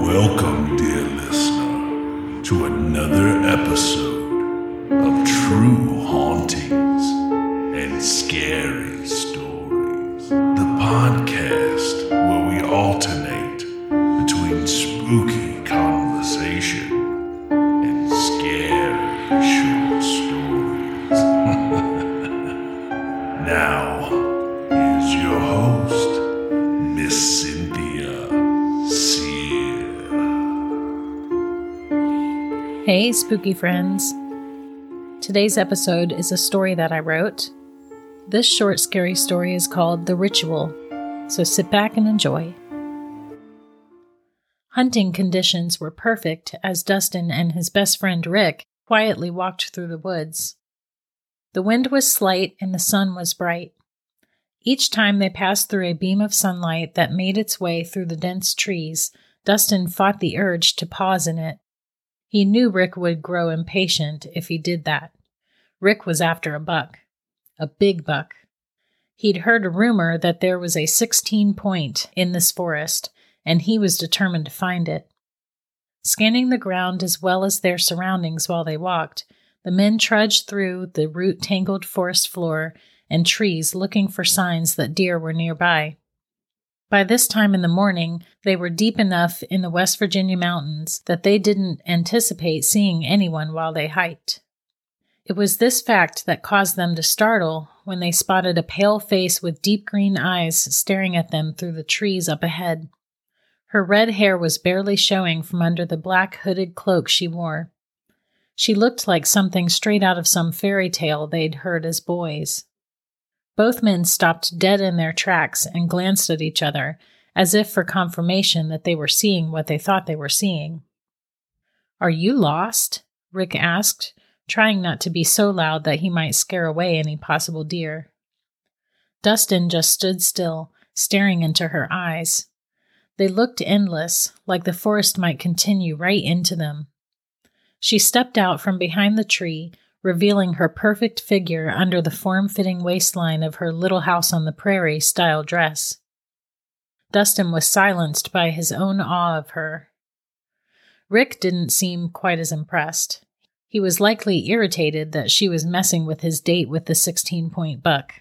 Welcome, dear listener, to another episode of True Hauntings and Scary spooky friends. Today's episode is a story that I wrote. This short, scary story is called The Ritual, so sit back and enjoy. Hunting conditions were perfect as Dustin and his best friend Rick quietly walked through the woods. The wind was slight and the sun was bright. Each time they passed through a beam of sunlight that made its way through the dense trees, Dustin fought the urge to pause in it. He knew Rick would grow impatient if he did that. Rick was after a buck, a big buck. He'd heard a rumor that there was a 16 point in this forest, and he was determined to find it. Scanning the ground as well as their surroundings while they walked, the men trudged through the root tangled forest floor and trees looking for signs that deer were nearby. By this time in the morning, they were deep enough in the West Virginia mountains that they didn't anticipate seeing anyone while they hiked. It was this fact that caused them to startle when they spotted a pale face with deep green eyes staring at them through the trees up ahead. Her red hair was barely showing from under the black hooded cloak she wore. She looked like something straight out of some fairy tale they'd heard as boys. Both men stopped dead in their tracks and glanced at each other, as if for confirmation that they were seeing what they thought they were seeing. Are you lost? Rick asked, trying not to be so loud that he might scare away any possible deer. Dustin just stood still, staring into her eyes. They looked endless, like the forest might continue right into them. She stepped out from behind the tree, revealing her perfect figure under the form fitting waistline of her little house on the prairie style dress. Dustin was silenced by his own awe of her. Rick didn't seem quite as impressed. He was likely irritated that she was messing with his date with the 16 point buck.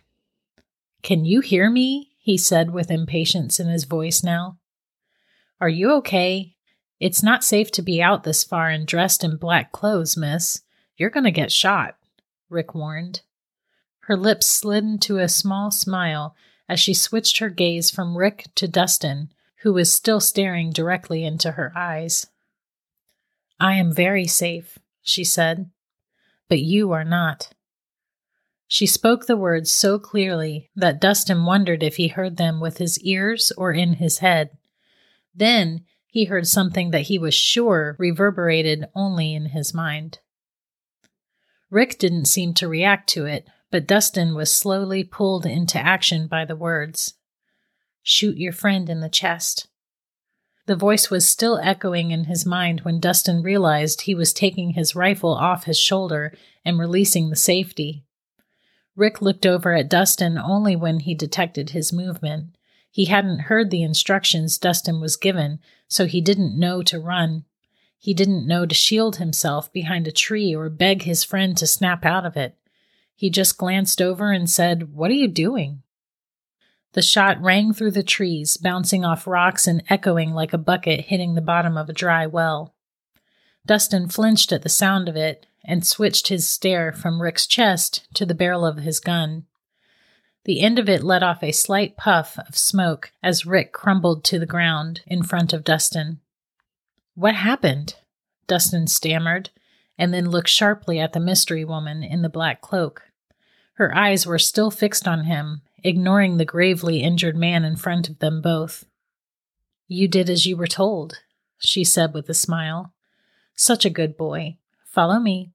Can you hear me? he said with impatience in his voice now. Are you okay? It's not safe to be out this far and dressed in black clothes, miss. You're going to get shot, Rick warned. Her lips slid into a small smile as she switched her gaze from Rick to Dustin, who was still staring directly into her eyes. I am very safe, she said, but you are not. She spoke the words so clearly that Dustin wondered if he heard them with his ears or in his head. Then he heard something that he was sure reverberated only in his mind. Rick didn't seem to react to it, but Dustin was slowly pulled into action by the words Shoot your friend in the chest. The voice was still echoing in his mind when Dustin realized he was taking his rifle off his shoulder and releasing the safety. Rick looked over at Dustin only when he detected his movement. He hadn't heard the instructions Dustin was given, so he didn't know to run. He didn't know to shield himself behind a tree or beg his friend to snap out of it. He just glanced over and said, What are you doing? The shot rang through the trees, bouncing off rocks and echoing like a bucket hitting the bottom of a dry well. Dustin flinched at the sound of it and switched his stare from Rick's chest to the barrel of his gun. The end of it let off a slight puff of smoke as Rick crumbled to the ground in front of Dustin. What happened? Dustin stammered, and then looked sharply at the mystery woman in the black cloak. Her eyes were still fixed on him, ignoring the gravely injured man in front of them both. You did as you were told, she said with a smile. Such a good boy. Follow me.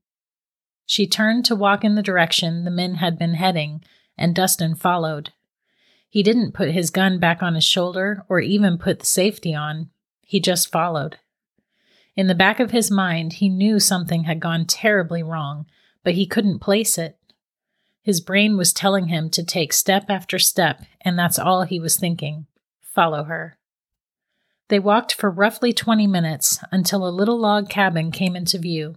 She turned to walk in the direction the men had been heading, and Dustin followed. He didn't put his gun back on his shoulder or even put the safety on. He just followed. In the back of his mind, he knew something had gone terribly wrong, but he couldn't place it. His brain was telling him to take step after step, and that's all he was thinking follow her. They walked for roughly 20 minutes until a little log cabin came into view.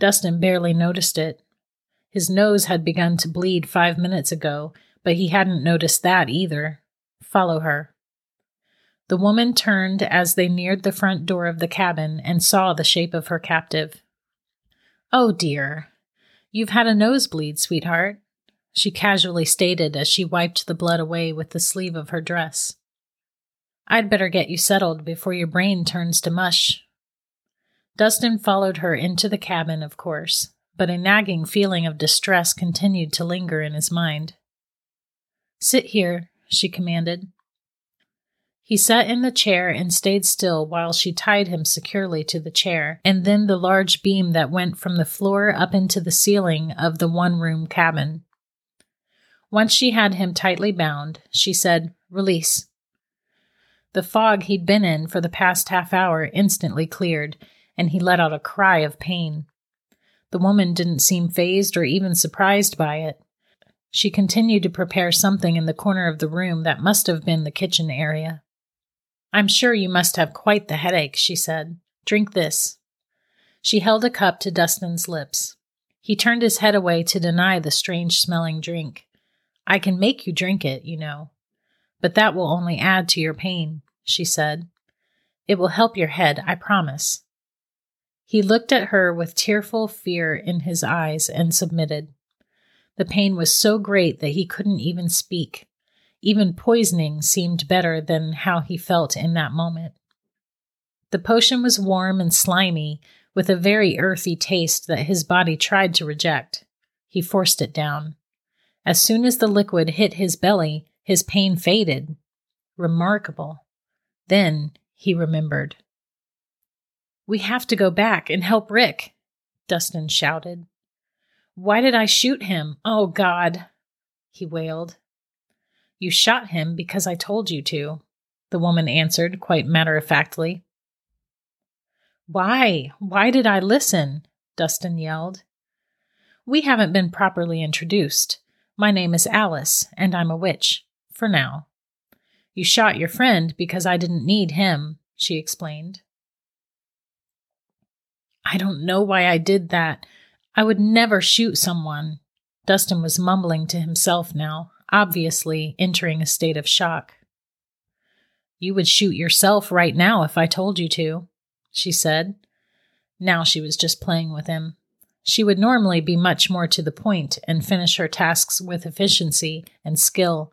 Dustin barely noticed it. His nose had begun to bleed five minutes ago, but he hadn't noticed that either. Follow her. The woman turned as they neared the front door of the cabin and saw the shape of her captive. Oh dear. You've had a nosebleed, sweetheart, she casually stated as she wiped the blood away with the sleeve of her dress. I'd better get you settled before your brain turns to mush. Dustin followed her into the cabin, of course, but a nagging feeling of distress continued to linger in his mind. Sit here, she commanded. He sat in the chair and stayed still while she tied him securely to the chair, and then the large beam that went from the floor up into the ceiling of the one room cabin. Once she had him tightly bound, she said, Release. The fog he'd been in for the past half hour instantly cleared, and he let out a cry of pain. The woman didn't seem fazed or even surprised by it. She continued to prepare something in the corner of the room that must have been the kitchen area. I'm sure you must have quite the headache, she said. Drink this. She held a cup to Dustin's lips. He turned his head away to deny the strange smelling drink. I can make you drink it, you know. But that will only add to your pain, she said. It will help your head, I promise. He looked at her with tearful fear in his eyes and submitted. The pain was so great that he couldn't even speak. Even poisoning seemed better than how he felt in that moment. The potion was warm and slimy, with a very earthy taste that his body tried to reject. He forced it down. As soon as the liquid hit his belly, his pain faded. Remarkable. Then he remembered. We have to go back and help Rick, Dustin shouted. Why did I shoot him? Oh, God, he wailed. You shot him because I told you to, the woman answered quite matter of factly. Why? Why did I listen? Dustin yelled. We haven't been properly introduced. My name is Alice, and I'm a witch, for now. You shot your friend because I didn't need him, she explained. I don't know why I did that. I would never shoot someone. Dustin was mumbling to himself now, obviously entering a state of shock. You would shoot yourself right now if I told you to, she said. Now she was just playing with him. She would normally be much more to the point and finish her tasks with efficiency and skill,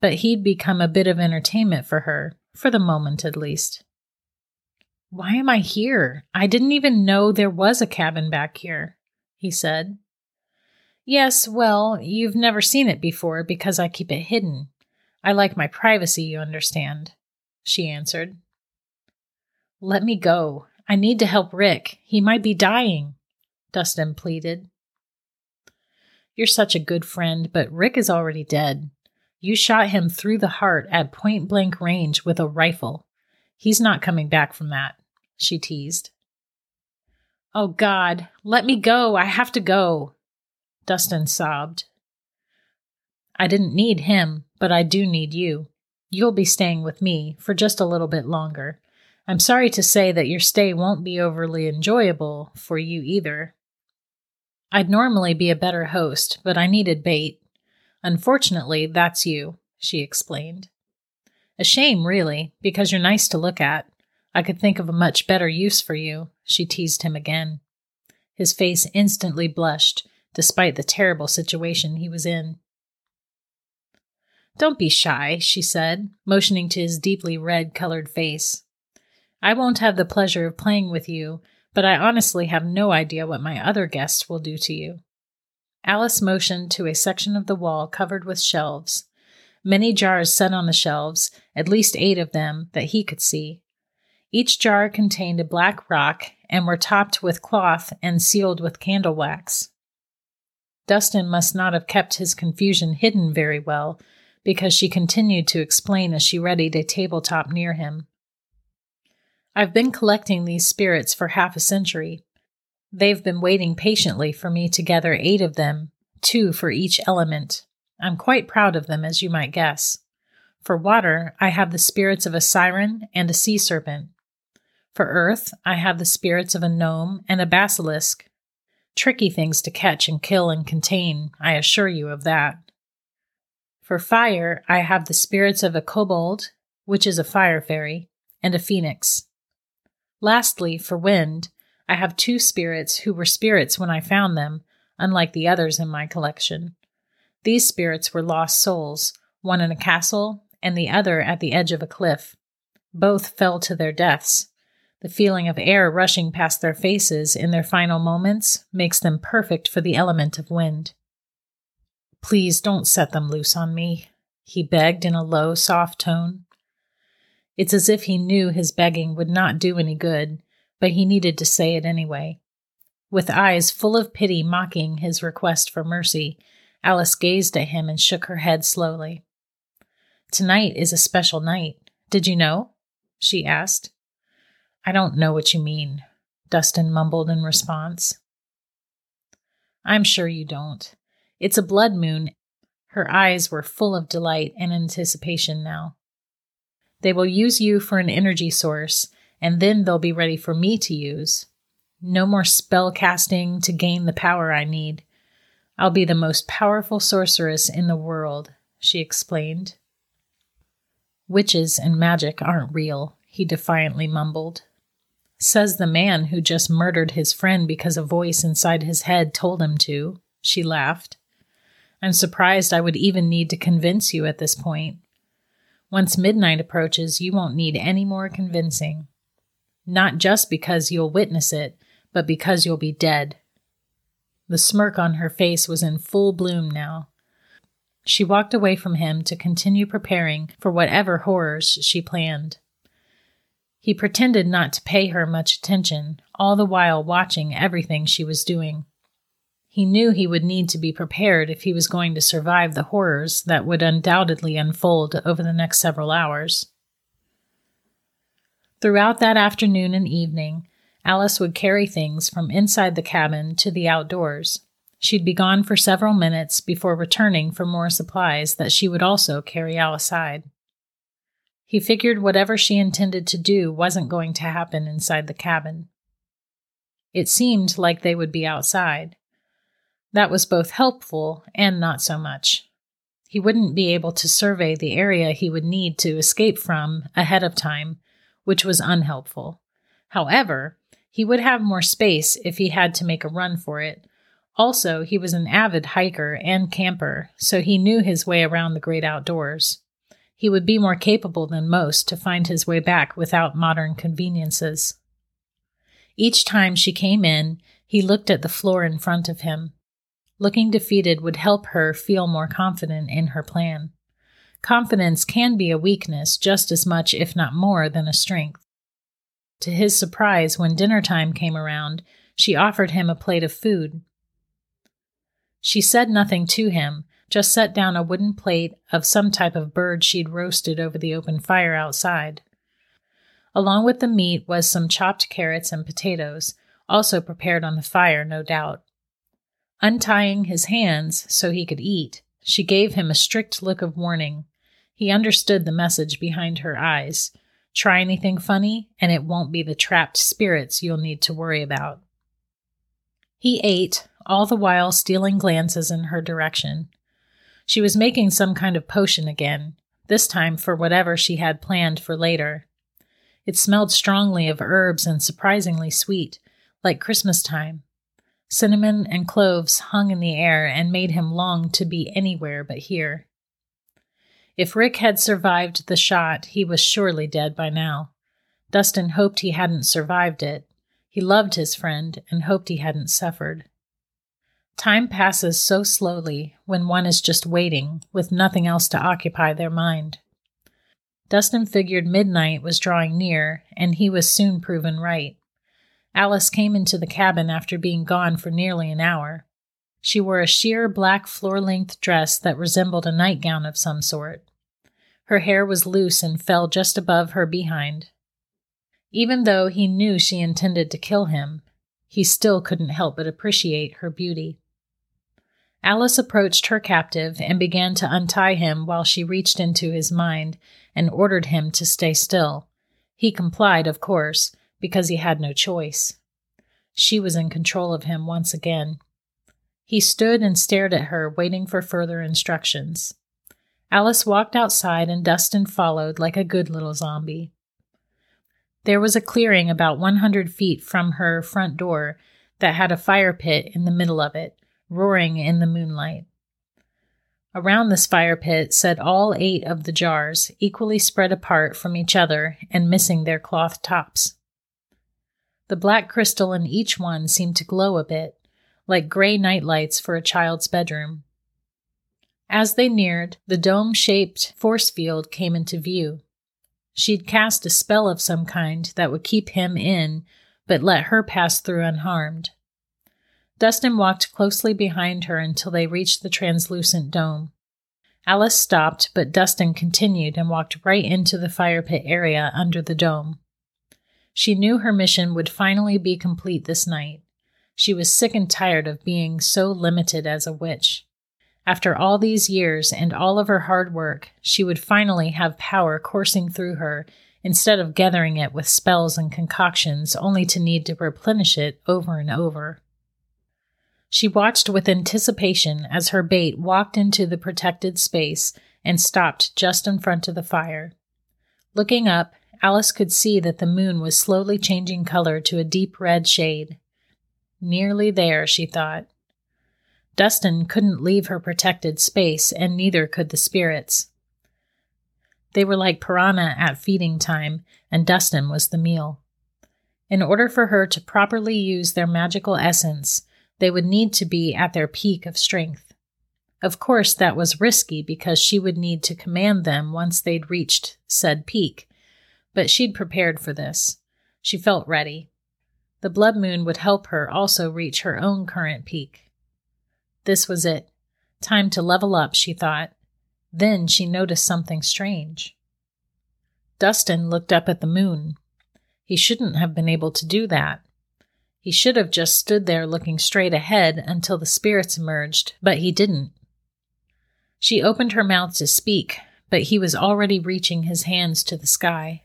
but he'd become a bit of entertainment for her, for the moment at least. Why am I here? I didn't even know there was a cabin back here, he said. Yes, well, you've never seen it before because I keep it hidden. I like my privacy, you understand, she answered. Let me go. I need to help Rick. He might be dying, Dustin pleaded. You're such a good friend, but Rick is already dead. You shot him through the heart at point blank range with a rifle. He's not coming back from that, she teased. Oh, God, let me go. I have to go, Dustin sobbed. I didn't need him, but I do need you. You'll be staying with me for just a little bit longer. I'm sorry to say that your stay won't be overly enjoyable for you either. I'd normally be a better host, but I needed bait. Unfortunately, that's you, she explained. A shame, really, because you're nice to look at. I could think of a much better use for you, she teased him again. His face instantly blushed, despite the terrible situation he was in. Don't be shy, she said, motioning to his deeply red colored face. I won't have the pleasure of playing with you, but I honestly have no idea what my other guests will do to you. Alice motioned to a section of the wall covered with shelves. Many jars set on the shelves, at least eight of them that he could see. Each jar contained a black rock and were topped with cloth and sealed with candle wax. Dustin must not have kept his confusion hidden very well, because she continued to explain as she readied a tabletop near him. I've been collecting these spirits for half a century. They've been waiting patiently for me to gather eight of them, two for each element. I'm quite proud of them, as you might guess. For water, I have the spirits of a siren and a sea serpent. For earth, I have the spirits of a gnome and a basilisk. Tricky things to catch and kill and contain, I assure you of that. For fire, I have the spirits of a kobold, which is a fire fairy, and a phoenix. Lastly, for wind, I have two spirits who were spirits when I found them, unlike the others in my collection. These spirits were lost souls, one in a castle and the other at the edge of a cliff. Both fell to their deaths. The feeling of air rushing past their faces in their final moments makes them perfect for the element of wind. Please don't set them loose on me, he begged in a low, soft tone. It's as if he knew his begging would not do any good, but he needed to say it anyway. With eyes full of pity mocking his request for mercy, Alice gazed at him and shook her head slowly. Tonight is a special night. Did you know? she asked. I don't know what you mean, Dustin mumbled in response. I'm sure you don't. It's a blood moon. Her eyes were full of delight and anticipation now. They will use you for an energy source, and then they'll be ready for me to use. No more spell casting to gain the power I need. I'll be the most powerful sorceress in the world, she explained. Witches and magic aren't real, he defiantly mumbled. Says the man who just murdered his friend because a voice inside his head told him to, she laughed. I'm surprised I would even need to convince you at this point. Once midnight approaches, you won't need any more convincing. Not just because you'll witness it, but because you'll be dead. The smirk on her face was in full bloom now. She walked away from him to continue preparing for whatever horrors she planned. He pretended not to pay her much attention, all the while watching everything she was doing. He knew he would need to be prepared if he was going to survive the horrors that would undoubtedly unfold over the next several hours. Throughout that afternoon and evening, Alice would carry things from inside the cabin to the outdoors. She'd be gone for several minutes before returning for more supplies that she would also carry outside. He figured whatever she intended to do wasn't going to happen inside the cabin. It seemed like they would be outside. That was both helpful and not so much. He wouldn't be able to survey the area he would need to escape from ahead of time, which was unhelpful. However, he would have more space if he had to make a run for it. Also, he was an avid hiker and camper, so he knew his way around the great outdoors he would be more capable than most to find his way back without modern conveniences. Each time she came in, he looked at the floor in front of him. Looking defeated would help her feel more confident in her plan. Confidence can be a weakness just as much, if not more, than a strength. To his surprise, when dinner time came around, she offered him a plate of food. She said nothing to him, just set down a wooden plate of some type of bird she'd roasted over the open fire outside. Along with the meat was some chopped carrots and potatoes, also prepared on the fire, no doubt. Untying his hands so he could eat, she gave him a strict look of warning. He understood the message behind her eyes. Try anything funny, and it won't be the trapped spirits you'll need to worry about. He ate, all the while stealing glances in her direction. She was making some kind of potion again, this time for whatever she had planned for later. It smelled strongly of herbs and surprisingly sweet, like Christmas time. Cinnamon and cloves hung in the air and made him long to be anywhere but here. If Rick had survived the shot, he was surely dead by now. Dustin hoped he hadn't survived it. He loved his friend and hoped he hadn't suffered. Time passes so slowly when one is just waiting, with nothing else to occupy their mind. Dustin figured midnight was drawing near, and he was soon proven right. Alice came into the cabin after being gone for nearly an hour. She wore a sheer black floor length dress that resembled a nightgown of some sort. Her hair was loose and fell just above her behind. Even though he knew she intended to kill him, he still couldn't help but appreciate her beauty. Alice approached her captive and began to untie him while she reached into his mind and ordered him to stay still. He complied, of course, because he had no choice. She was in control of him once again. He stood and stared at her, waiting for further instructions. Alice walked outside and Dustin followed like a good little zombie. There was a clearing about 100 feet from her front door that had a fire pit in the middle of it, roaring in the moonlight. Around this fire pit sat all eight of the jars, equally spread apart from each other and missing their cloth tops. The black crystal in each one seemed to glow a bit, like gray nightlights for a child's bedroom. As they neared, the dome shaped force field came into view. She'd cast a spell of some kind that would keep him in, but let her pass through unharmed. Dustin walked closely behind her until they reached the translucent dome. Alice stopped, but Dustin continued and walked right into the fire pit area under the dome. She knew her mission would finally be complete this night. She was sick and tired of being so limited as a witch. After all these years and all of her hard work, she would finally have power coursing through her instead of gathering it with spells and concoctions only to need to replenish it over and over. She watched with anticipation as her bait walked into the protected space and stopped just in front of the fire. Looking up, Alice could see that the moon was slowly changing color to a deep red shade. Nearly there, she thought. Dustin couldn't leave her protected space, and neither could the spirits. They were like piranha at feeding time, and Dustin was the meal. In order for her to properly use their magical essence, they would need to be at their peak of strength. Of course, that was risky because she would need to command them once they'd reached said peak, but she'd prepared for this. She felt ready. The blood moon would help her also reach her own current peak. This was it. Time to level up, she thought. Then she noticed something strange. Dustin looked up at the moon. He shouldn't have been able to do that. He should have just stood there looking straight ahead until the spirits emerged, but he didn't. She opened her mouth to speak, but he was already reaching his hands to the sky.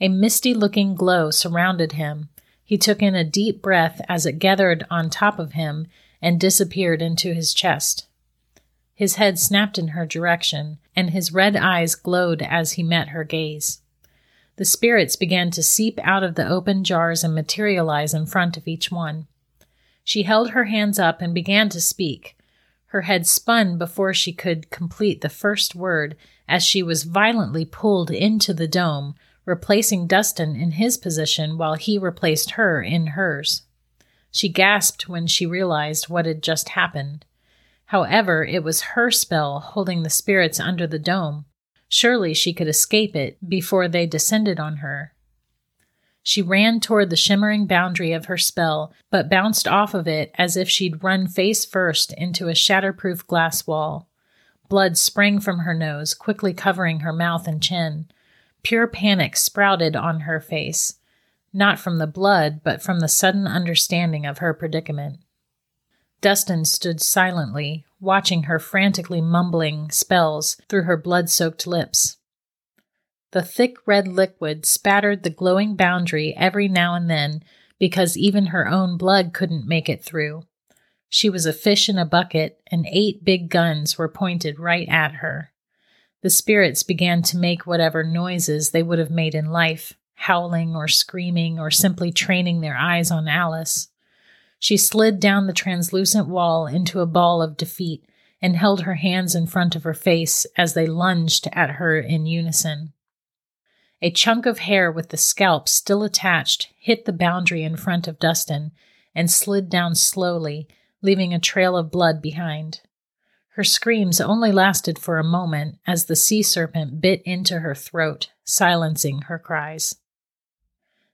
A misty looking glow surrounded him, he took in a deep breath as it gathered on top of him and disappeared into his chest. His head snapped in her direction, and his red eyes glowed as he met her gaze. The spirits began to seep out of the open jars and materialize in front of each one. She held her hands up and began to speak. Her head spun before she could complete the first word as she was violently pulled into the dome, replacing Dustin in his position while he replaced her in hers. She gasped when she realized what had just happened. However, it was her spell holding the spirits under the dome. Surely she could escape it before they descended on her. She ran toward the shimmering boundary of her spell, but bounced off of it as if she'd run face first into a shatterproof glass wall. Blood sprang from her nose, quickly covering her mouth and chin. Pure panic sprouted on her face, not from the blood, but from the sudden understanding of her predicament. Dustin stood silently, watching her frantically mumbling spells through her blood soaked lips. The thick red liquid spattered the glowing boundary every now and then because even her own blood couldn't make it through. She was a fish in a bucket, and eight big guns were pointed right at her. The spirits began to make whatever noises they would have made in life, howling or screaming or simply training their eyes on Alice. She slid down the translucent wall into a ball of defeat and held her hands in front of her face as they lunged at her in unison. A chunk of hair with the scalp still attached hit the boundary in front of Dustin and slid down slowly, leaving a trail of blood behind. Her screams only lasted for a moment as the sea serpent bit into her throat, silencing her cries.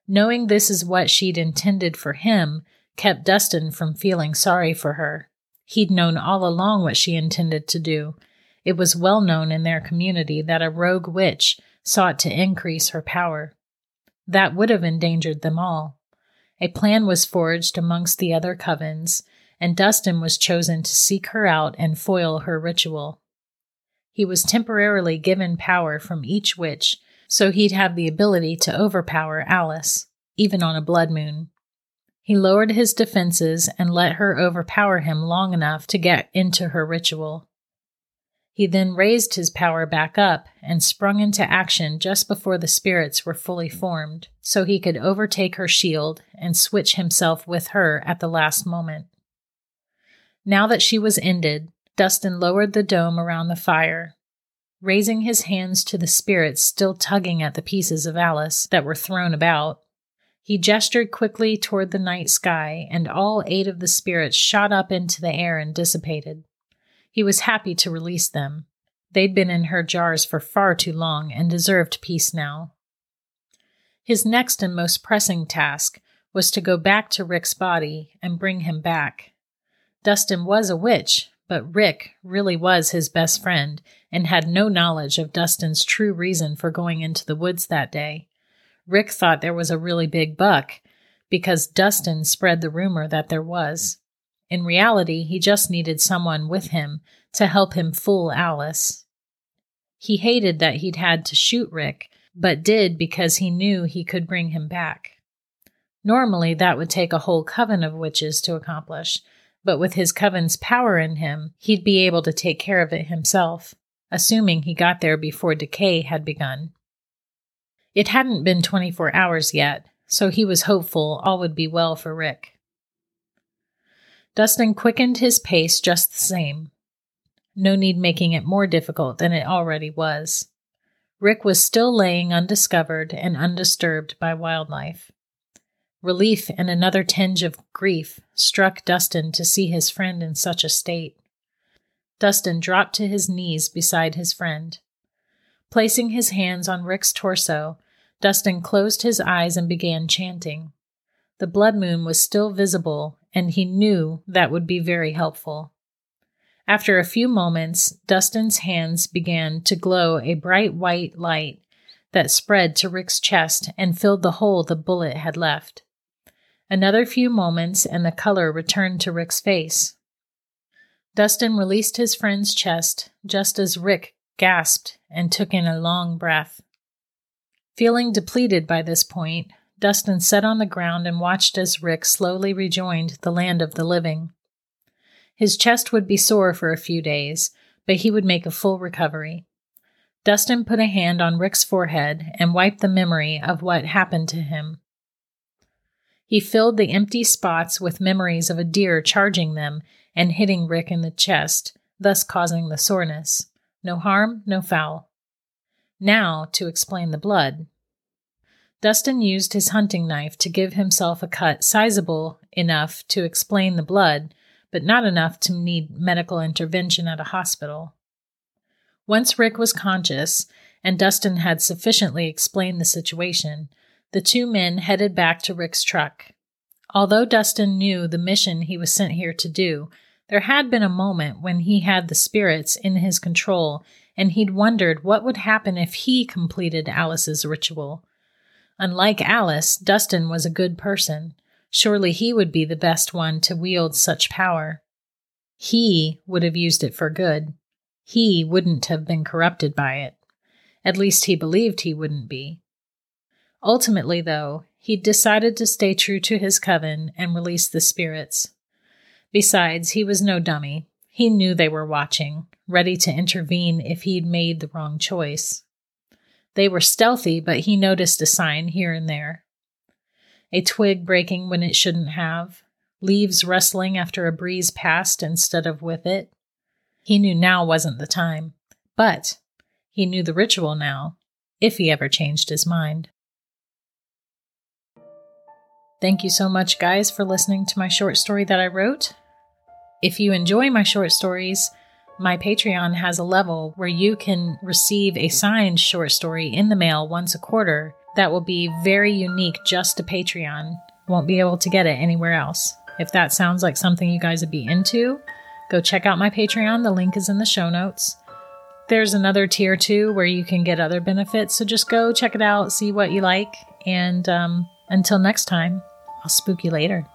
Knowing this is what she'd intended for him kept Dustin from feeling sorry for her. He'd known all along what she intended to do. It was well known in their community that a rogue witch sought to increase her power. That would have endangered them all. A plan was forged amongst the other covens, and Dustin was chosen to seek her out and foil her ritual. He was temporarily given power from each witch, so he'd have the ability to overpower Alice, even on a blood moon. He lowered his defenses and let her overpower him long enough to get into her ritual. He then raised his power back up and sprung into action just before the spirits were fully formed, so he could overtake her shield and switch himself with her at the last moment. Now that she was ended, Dustin lowered the dome around the fire, raising his hands to the spirits still tugging at the pieces of Alice that were thrown about. He gestured quickly toward the night sky, and all eight of the spirits shot up into the air and dissipated. He was happy to release them. They'd been in her jars for far too long and deserved peace now. His next and most pressing task was to go back to Rick's body and bring him back. Dustin was a witch, but Rick really was his best friend and had no knowledge of Dustin's true reason for going into the woods that day. Rick thought there was a really big buck because Dustin spread the rumor that there was. In reality, he just needed someone with him to help him fool Alice. He hated that he'd had to shoot Rick, but did because he knew he could bring him back. Normally, that would take a whole coven of witches to accomplish, but with his coven's power in him, he'd be able to take care of it himself, assuming he got there before decay had begun. It hadn't been 24 hours yet, so he was hopeful all would be well for Rick. Dustin quickened his pace just the same. No need making it more difficult than it already was. Rick was still laying undiscovered and undisturbed by wildlife. Relief and another tinge of grief struck Dustin to see his friend in such a state. Dustin dropped to his knees beside his friend. Placing his hands on Rick's torso, Dustin closed his eyes and began chanting. The blood moon was still visible, and he knew that would be very helpful. After a few moments, Dustin's hands began to glow a bright white light that spread to Rick's chest and filled the hole the bullet had left. Another few moments, and the color returned to Rick's face. Dustin released his friend's chest just as Rick gasped and took in a long breath. Feeling depleted by this point, Dustin sat on the ground and watched as Rick slowly rejoined the land of the living. His chest would be sore for a few days, but he would make a full recovery. Dustin put a hand on Rick's forehead and wiped the memory of what happened to him. He filled the empty spots with memories of a deer charging them and hitting Rick in the chest, thus causing the soreness. No harm, no foul. Now, to explain the blood. Dustin used his hunting knife to give himself a cut sizable enough to explain the blood, but not enough to need medical intervention at a hospital. Once Rick was conscious, and Dustin had sufficiently explained the situation, the two men headed back to Rick's truck. Although Dustin knew the mission he was sent here to do, there had been a moment when he had the spirits in his control and he'd wondered what would happen if he completed Alice's ritual. Unlike Alice, Dustin was a good person. Surely he would be the best one to wield such power. He would have used it for good. He wouldn't have been corrupted by it. At least he believed he wouldn't be. Ultimately, though, he decided to stay true to his coven and release the spirits. Besides, he was no dummy. He knew they were watching, ready to intervene if he'd made the wrong choice. They were stealthy, but he noticed a sign here and there. A twig breaking when it shouldn't have, leaves rustling after a breeze passed instead of with it. He knew now wasn't the time, but he knew the ritual now, if he ever changed his mind. Thank you so much, guys, for listening to my short story that I wrote. If you enjoy my short stories, my Patreon has a level where you can receive a signed short story in the mail once a quarter that will be very unique just to Patreon. Won't be able to get it anywhere else. If that sounds like something you guys would be into, go check out my Patreon. The link is in the show notes. There's another tier too where you can get other benefits, so just go check it out, see what you like, and um, until next time, I'll spook you later.